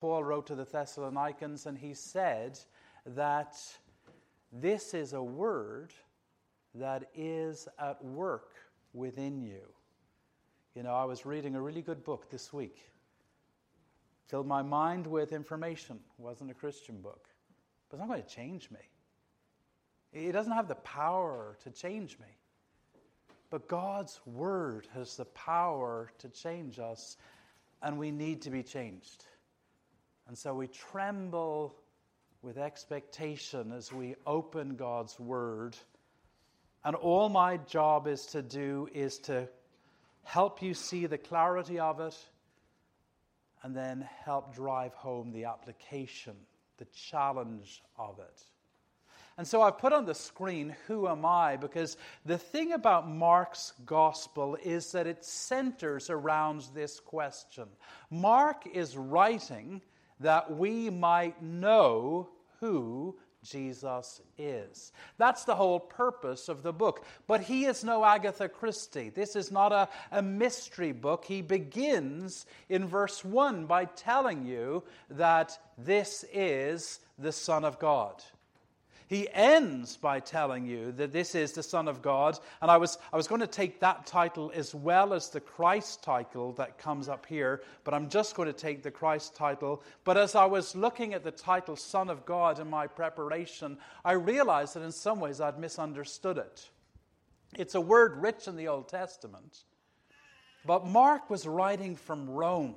Paul wrote to the Thessalonians, and he said that this is a word that is at work within you. You know, I was reading a really good book this week. Filled my mind with information. It wasn't a Christian book. But it's not going to change me. It doesn't have the power to change me. But God's Word has the power to change us, and we need to be changed. And so we tremble with expectation as we open God's Word. And all my job is to do is to help you see the clarity of it and then help drive home the application, the challenge of it. And so I've put on the screen, Who Am I? Because the thing about Mark's gospel is that it centers around this question. Mark is writing that we might know who Jesus is. That's the whole purpose of the book. But he is no Agatha Christie. This is not a, a mystery book. He begins in verse 1 by telling you that this is the Son of God. He ends by telling you that this is the Son of God. And I was, I was going to take that title as well as the Christ title that comes up here, but I'm just going to take the Christ title. But as I was looking at the title Son of God in my preparation, I realized that in some ways I'd misunderstood it. It's a word rich in the Old Testament. But Mark was writing from Rome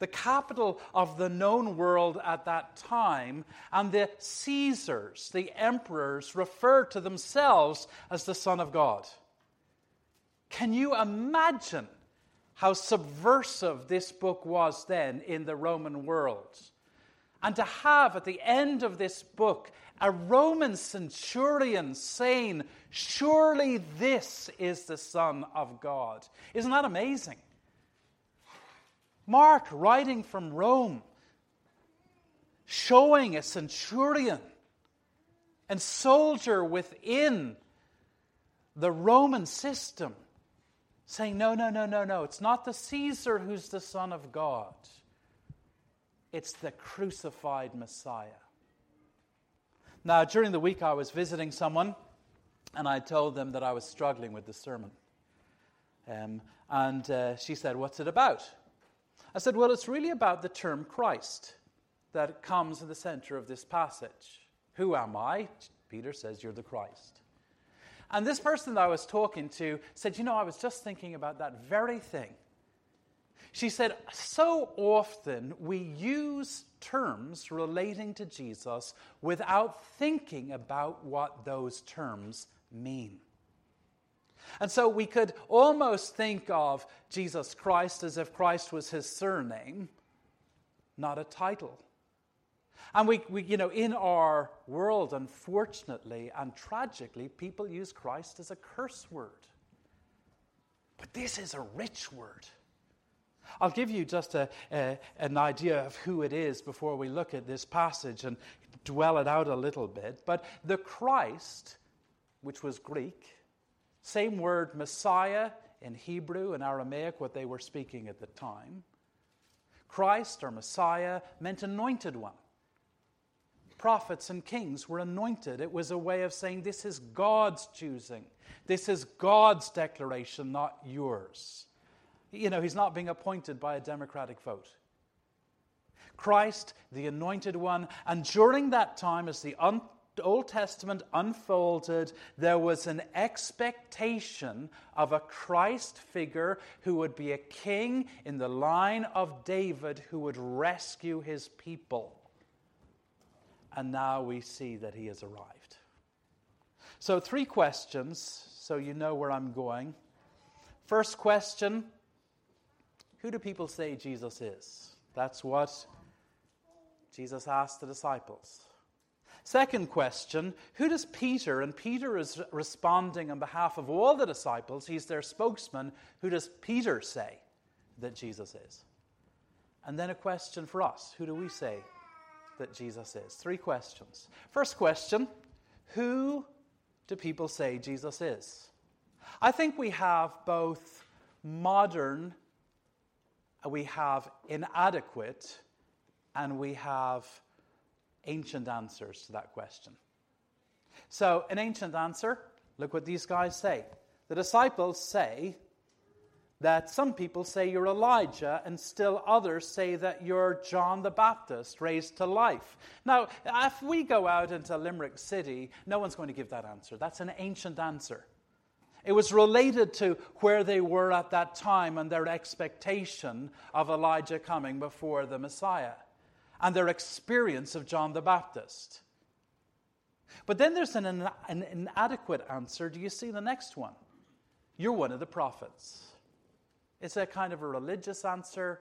the capital of the known world at that time, and the Caesars, the emperors, referred to themselves as the Son of God. Can you imagine how subversive this book was then in the Roman world? And to have at the end of this book a Roman centurion saying, Surely this is the Son of God. Isn't that amazing? Mark, writing from Rome, showing a centurion and soldier within the Roman system, saying, No, no, no, no, no. It's not the Caesar who's the Son of God, it's the crucified Messiah. Now, during the week, I was visiting someone, and I told them that I was struggling with the sermon. Um, and uh, she said, What's it about? I said, Well, it's really about the term Christ that comes in the center of this passage. Who am I? Peter says, You're the Christ. And this person that I was talking to said, You know, I was just thinking about that very thing. She said, So often we use terms relating to Jesus without thinking about what those terms mean. And so we could almost think of Jesus Christ as if Christ was his surname, not a title. And we, we, you know, in our world, unfortunately and tragically, people use Christ as a curse word. But this is a rich word. I'll give you just a, a, an idea of who it is before we look at this passage and dwell it out a little bit. But the Christ, which was Greek, same word, Messiah, in Hebrew and Aramaic, what they were speaking at the time. Christ or Messiah meant anointed one. Prophets and kings were anointed. It was a way of saying, This is God's choosing. This is God's declaration, not yours. You know, he's not being appointed by a democratic vote. Christ, the anointed one, and during that time, as the un- Old Testament unfolded, there was an expectation of a Christ figure who would be a king in the line of David who would rescue his people. And now we see that he has arrived. So, three questions, so you know where I'm going. First question Who do people say Jesus is? That's what Jesus asked the disciples. Second question Who does Peter, and Peter is responding on behalf of all the disciples, he's their spokesman, who does Peter say that Jesus is? And then a question for us Who do we say that Jesus is? Three questions. First question Who do people say Jesus is? I think we have both modern, we have inadequate, and we have ancient answers to that question. So, an ancient answer look what these guys say. The disciples say that some people say you're Elijah, and still others say that you're John the Baptist raised to life. Now, if we go out into Limerick City, no one's going to give that answer. That's an ancient answer. It was related to where they were at that time and their expectation of Elijah coming before the Messiah and their experience of John the Baptist. But then there's an, an inadequate answer. Do you see the next one? You're one of the prophets. It's a kind of a religious answer.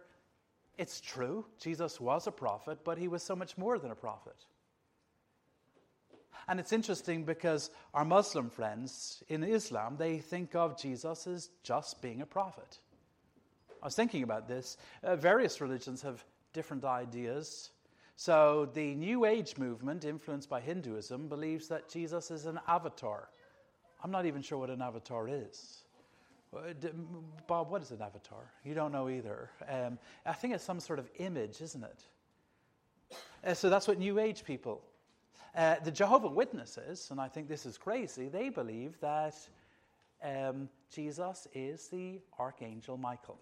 It's true, Jesus was a prophet, but he was so much more than a prophet. And it's interesting because our Muslim friends in Islam, they think of Jesus as just being a prophet. I was thinking about this. Uh, various religions have different ideas. So the New Age movement, influenced by Hinduism, believes that Jesus is an avatar. I'm not even sure what an avatar is. Uh, Bob, what is an avatar? You don't know either. Um, I think it's some sort of image, isn't it? Uh, so that's what New Age people uh, the Jehovah Witnesses, and I think this is crazy, they believe that um, Jesus is the Archangel Michael.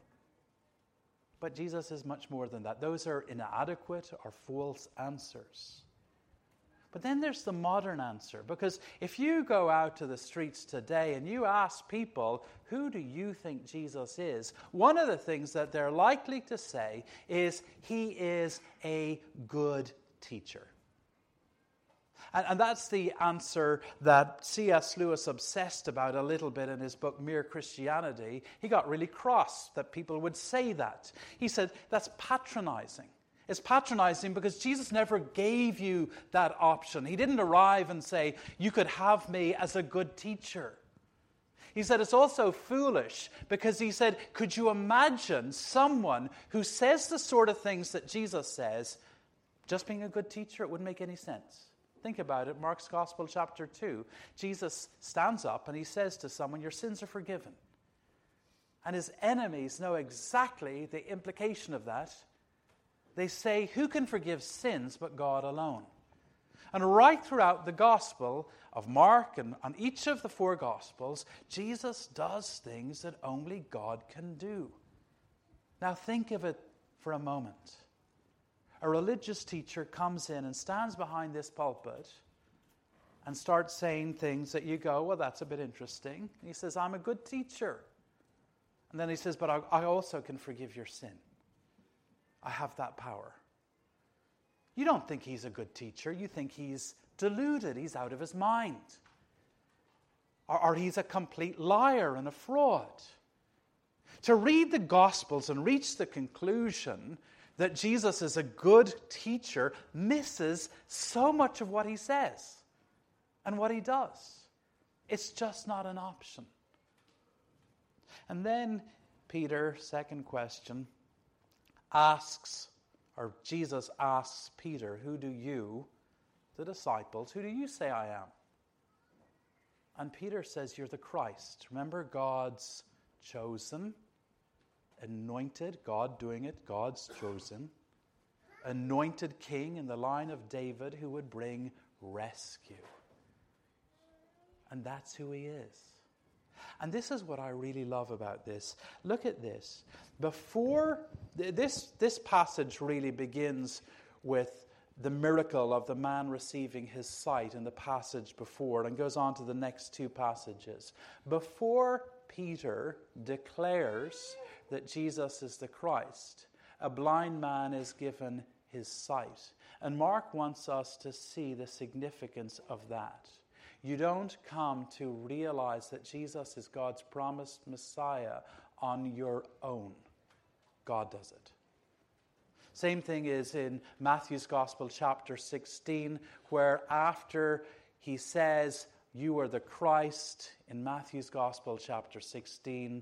But Jesus is much more than that. Those are inadequate or false answers. But then there's the modern answer, because if you go out to the streets today and you ask people, who do you think Jesus is? One of the things that they're likely to say is, he is a good teacher. And, and that's the answer that C.S. Lewis obsessed about a little bit in his book, Mere Christianity. He got really cross that people would say that. He said, that's patronizing. It's patronizing because Jesus never gave you that option. He didn't arrive and say, You could have me as a good teacher. He said it's also foolish because he said, Could you imagine someone who says the sort of things that Jesus says, just being a good teacher? It wouldn't make any sense. Think about it. Mark's Gospel, chapter 2. Jesus stands up and he says to someone, Your sins are forgiven. And his enemies know exactly the implication of that. They say, Who can forgive sins but God alone? And right throughout the Gospel of Mark and on each of the four Gospels, Jesus does things that only God can do. Now think of it for a moment a religious teacher comes in and stands behind this pulpit and starts saying things that you go, well, that's a bit interesting. And he says, I'm a good teacher. And then he says, but I, I also can forgive your sin. I have that power. You don't think he's a good teacher. You think he's deluded. He's out of his mind. Or, or he's a complete liar and a fraud. To read the Gospels and reach the conclusion that Jesus is a good teacher misses so much of what he says and what he does. It's just not an option. And then Peter, second question, asks, or Jesus asks Peter, Who do you, the disciples, who do you say I am? And Peter says, You're the Christ. Remember, God's chosen anointed, God doing it, God's chosen, anointed king in the line of David who would bring rescue. And that's who he is. And this is what I really love about this. Look at this. Before this, this passage really begins with the miracle of the man receiving his sight in the passage before and goes on to the next two passages. Before Peter declares that Jesus is the Christ, a blind man is given his sight. And Mark wants us to see the significance of that. You don't come to realize that Jesus is God's promised Messiah on your own. God does it. Same thing is in Matthew's Gospel, chapter 16, where after he says, You are the Christ, in Matthew's Gospel, chapter 16,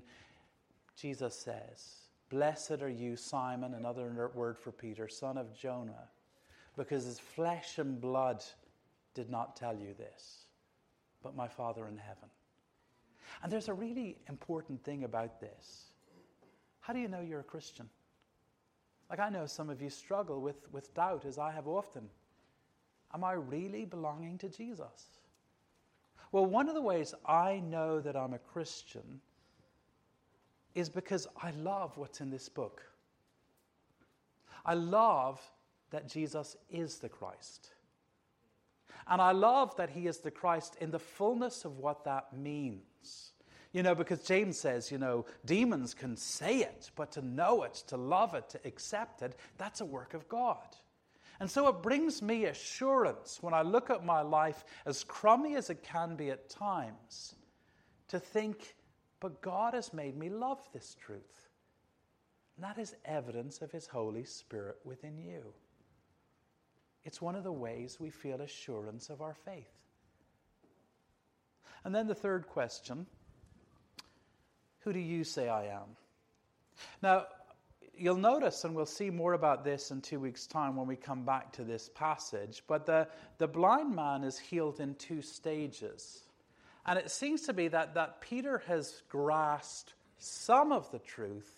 Jesus says, Blessed are you, Simon, another word for Peter, son of Jonah, because his flesh and blood did not tell you this, but my Father in heaven. And there's a really important thing about this. How do you know you're a Christian? Like I know some of you struggle with, with doubt, as I have often. Am I really belonging to Jesus? Well, one of the ways I know that I'm a Christian is because I love what's in this book. I love that Jesus is the Christ. And I love that he is the Christ in the fullness of what that means. You know, because James says, you know, demons can say it, but to know it, to love it, to accept it, that's a work of God. And so it brings me assurance when I look at my life, as crummy as it can be at times, to think, but God has made me love this truth. And that is evidence of His Holy Spirit within you. It's one of the ways we feel assurance of our faith. And then the third question Who do you say I am? Now, you'll notice, and we'll see more about this in two weeks' time when we come back to this passage, but the, the blind man is healed in two stages. And it seems to be that, that Peter has grasped some of the truth,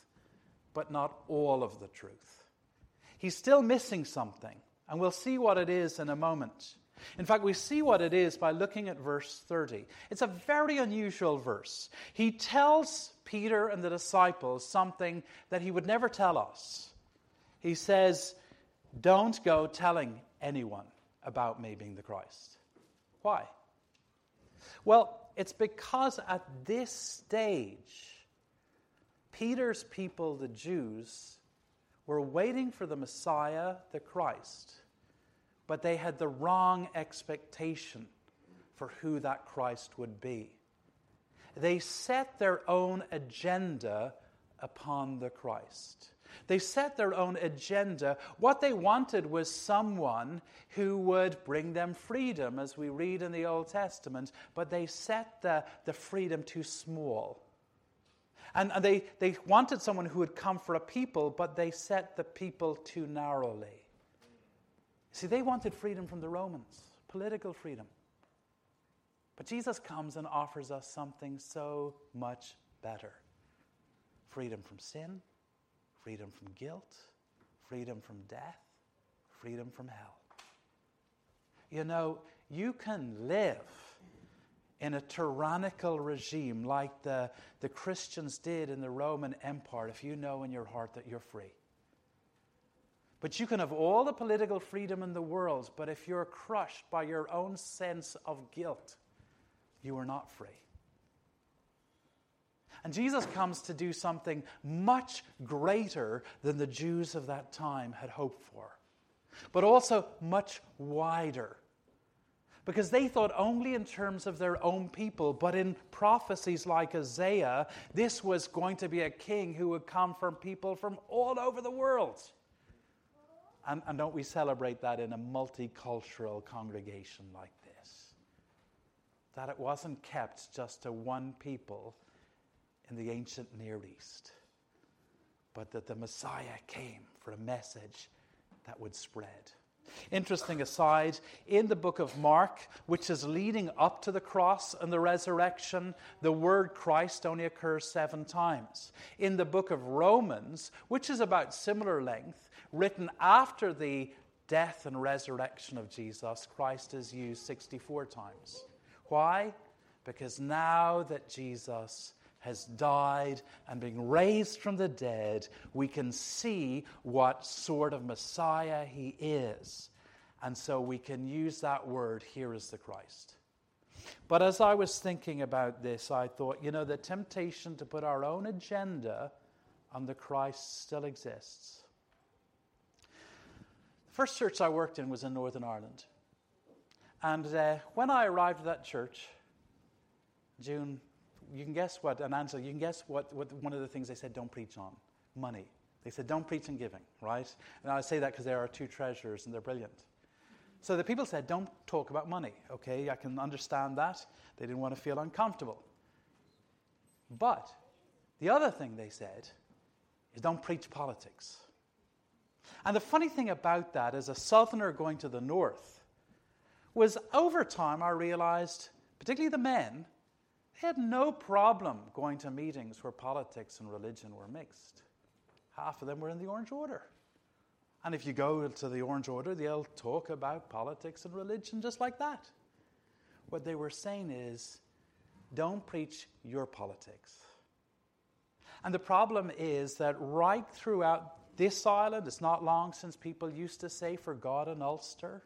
but not all of the truth. He's still missing something. And we'll see what it is in a moment. In fact, we see what it is by looking at verse 30. It's a very unusual verse. He tells Peter and the disciples something that he would never tell us. He says, Don't go telling anyone about me being the Christ. Why? Well, it's because at this stage, Peter's people, the Jews, were waiting for the Messiah, the Christ, but they had the wrong expectation for who that Christ would be. They set their own agenda upon the Christ. They set their own agenda. What they wanted was someone who would bring them freedom, as we read in the Old Testament, but they set the, the freedom too small. And, and they, they wanted someone who would come for a people, but they set the people too narrowly. See, they wanted freedom from the Romans, political freedom. But Jesus comes and offers us something so much better freedom from sin, freedom from guilt, freedom from death, freedom from hell. You know, you can live in a tyrannical regime like the, the Christians did in the Roman Empire if you know in your heart that you're free. But you can have all the political freedom in the world, but if you're crushed by your own sense of guilt, you are not free. And Jesus comes to do something much greater than the Jews of that time had hoped for, but also much wider because they thought only in terms of their own people. But in prophecies like Isaiah, this was going to be a king who would come from people from all over the world. And, and don't we celebrate that in a multicultural congregation like this? That it wasn't kept just to one people in the ancient Near East, but that the Messiah came for a message that would spread. Interesting aside, in the book of Mark, which is leading up to the cross and the resurrection, the word Christ only occurs seven times. In the book of Romans, which is about similar length, written after the death and resurrection of Jesus, Christ is used 64 times. Why? Because now that Jesus has died and being raised from the dead, we can see what sort of Messiah he is. And so we can use that word, here is the Christ. But as I was thinking about this, I thought, you know, the temptation to put our own agenda on the Christ still exists. First church I worked in was in Northern Ireland. And uh, when I arrived at that church, June you can guess what, and Angela, you can guess what, what one of the things they said don't preach on money. They said don't preach on giving, right? And I say that because there are two treasurers and they're brilliant. So the people said don't talk about money. Okay, I can understand that. They didn't want to feel uncomfortable. But the other thing they said is don't preach politics. And the funny thing about that, as a southerner going to the north, was over time I realized, particularly the men, they had no problem going to meetings where politics and religion were mixed. Half of them were in the Orange Order. And if you go to the Orange Order, they'll talk about politics and religion just like that. What they were saying is don't preach your politics. And the problem is that right throughout this island, it's not long since people used to say, for God and Ulster.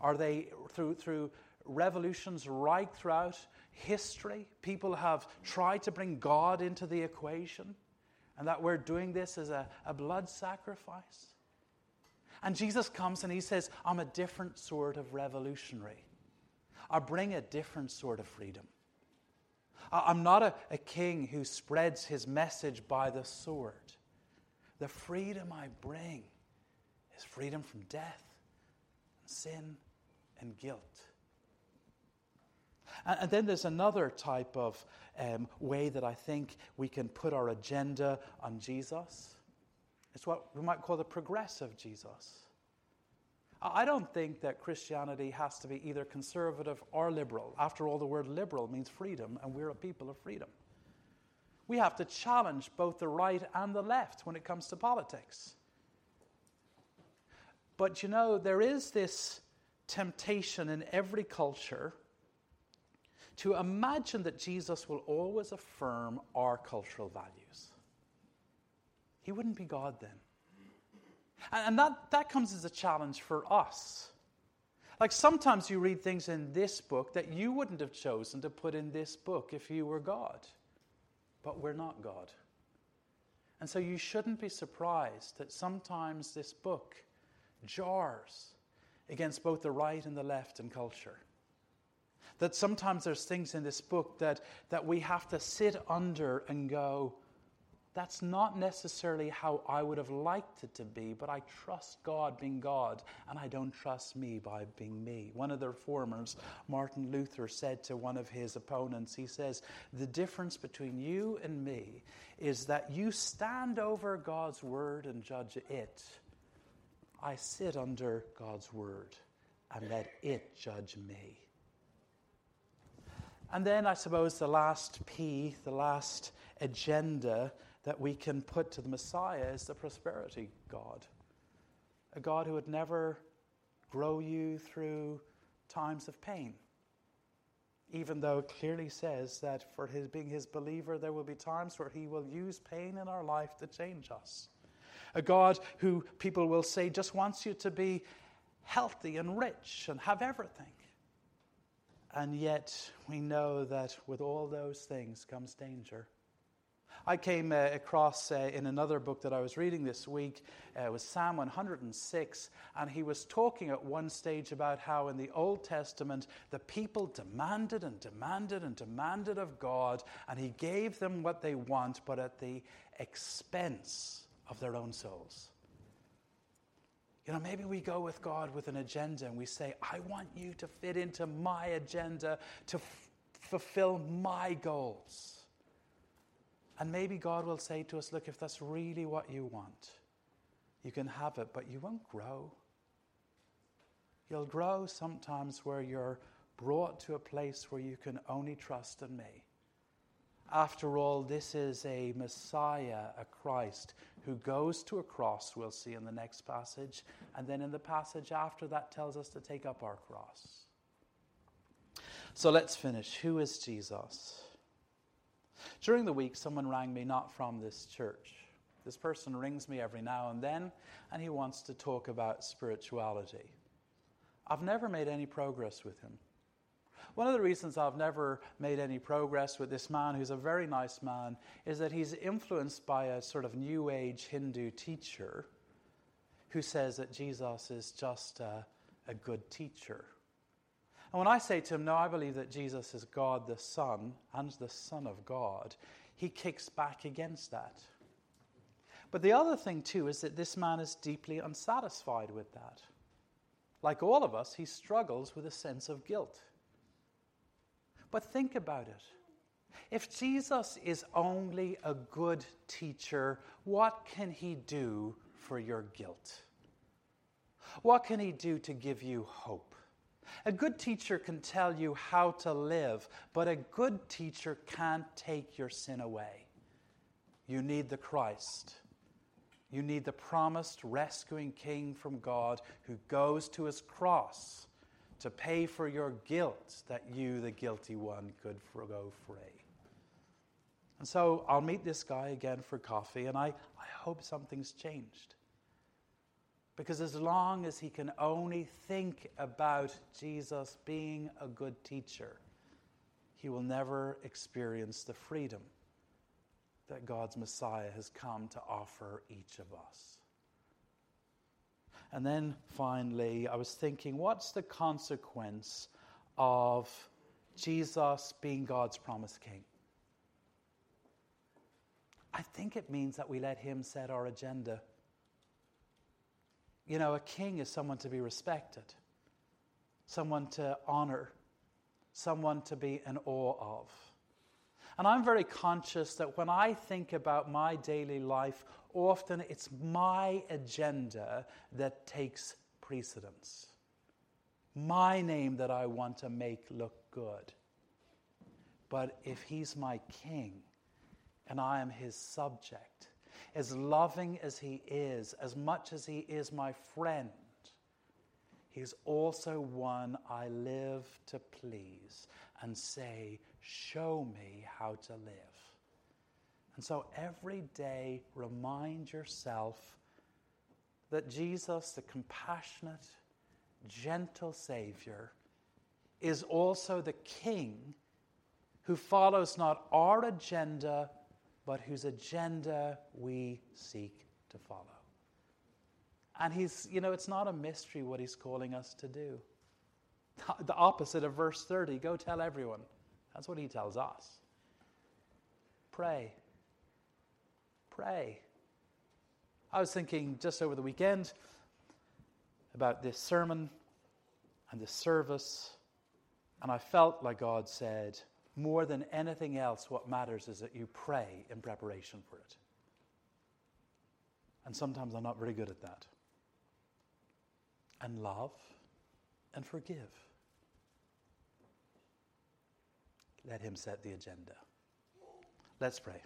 Are they through, through revolutions right throughout history? People have tried to bring God into the equation, and that we're doing this as a, a blood sacrifice. And Jesus comes and he says, I'm a different sort of revolutionary. I bring a different sort of freedom. I'm not a, a king who spreads his message by the sword. The freedom I bring is freedom from death, and sin, and guilt. And, then there's another type of um, way that I think we can put our agenda on Jesus. It's what we might call the progressive Jesus. I don't think that Christianity has to be either conservative or liberal. After all, the word liberal means freedom, and we're a people of freedom. We have to challenge both the right and the left when it comes to politics. But you know, there is this temptation in every culture to imagine that Jesus will always affirm our cultural values. He wouldn't be God then. And that, that comes as a challenge for us. Like sometimes you read things in this book that you wouldn't have chosen to put in this book if you were God. But we're not God. And so you shouldn't be surprised that sometimes this book jars against both the right and the left in culture. That sometimes there's things in this book that, that we have to sit under and go, that's not necessarily how I would have liked it to be, but I trust God being God, and I don't trust me by being me. One of the reformers, Martin Luther, said to one of his opponents, he says, The difference between you and me is that you stand over God's word and judge it. I sit under God's word and let it judge me. And then I suppose the last P, the last agenda that we can put to the Messiah is the prosperity God. A God who would never grow you through times of pain. Even though it clearly says that for his being his believer, there will be times where he will use pain in our life to change us. A God who people will say just wants you to be healthy and rich and have everything. And yet we know that with all those things comes danger. I came uh, across uh, in another book that I was reading this week, uh, was Psalm 106, and he was talking at one stage about how in the Old Testament the people demanded and demanded and demanded of God, and he gave them what they want, but at the expense of their own souls. You know, maybe we go with God with an agenda and we say, I want you to fit into my agenda to f- fulfill my goals. And maybe God will say to us, Look, if that's really what you want, you can have it, but you won't grow. You'll grow sometimes where you're brought to a place where you can only trust in me. After all, this is a Messiah, a Christ, who goes to a cross, we'll see in the next passage. And then in the passage after that, tells us to take up our cross. So let's finish. Who is Jesus? During the week, someone rang me not from this church. This person rings me every now and then, and he wants to talk about spirituality. I've never made any progress with him. One of the reasons I've never made any progress with this man, who's a very nice man, is that he's influenced by a sort of New Age Hindu teacher who says that Jesus is just a, a good teacher. And when I say to him, No, I believe that Jesus is God the Son and the Son of God, he kicks back against that. But the other thing, too, is that this man is deeply unsatisfied with that. Like all of us, he struggles with a sense of guilt. But think about it. If Jesus is only a good teacher, what can he do for your guilt? What can he do to give you hope? A good teacher can tell you how to live, but a good teacher can't take your sin away. You need the Christ. You need the promised rescuing king from God who goes to his cross to pay for your guilt that you, the guilty one, could go free. And so I'll meet this guy again for coffee, and I, I hope something's changed. Because as long as he can only think about Jesus being a good teacher, he will never experience the freedom that God's Messiah has come to offer each of us. And then finally, I was thinking, what's the consequence of Jesus being God's promised king? I think it means that we let him set our agenda. You know, a king is someone to be respected, someone to honor, someone to be in awe of. And I'm very conscious that when I think about my daily life, often it's my agenda that takes precedence. My name that I want to make look good. But if he's my king and I am his subject, as loving as he is, as much as he is my friend, he's also one I live to please and say, Show me how to live. And so every day, remind yourself that Jesus, the compassionate, gentle Savior, is also the King who follows not our agenda, but whose agenda we seek to follow. And he's, you know, it's not a mystery what he's calling us to do. The opposite of verse 30 go tell everyone. That's what he tells us. Pray. Pray. I was thinking just over the weekend about this sermon and this service, and I felt like God said, more than anything else, what matters is that you pray in preparation for it. And sometimes I'm not very good at that. And love and forgive. Let Him set the agenda. Let's pray.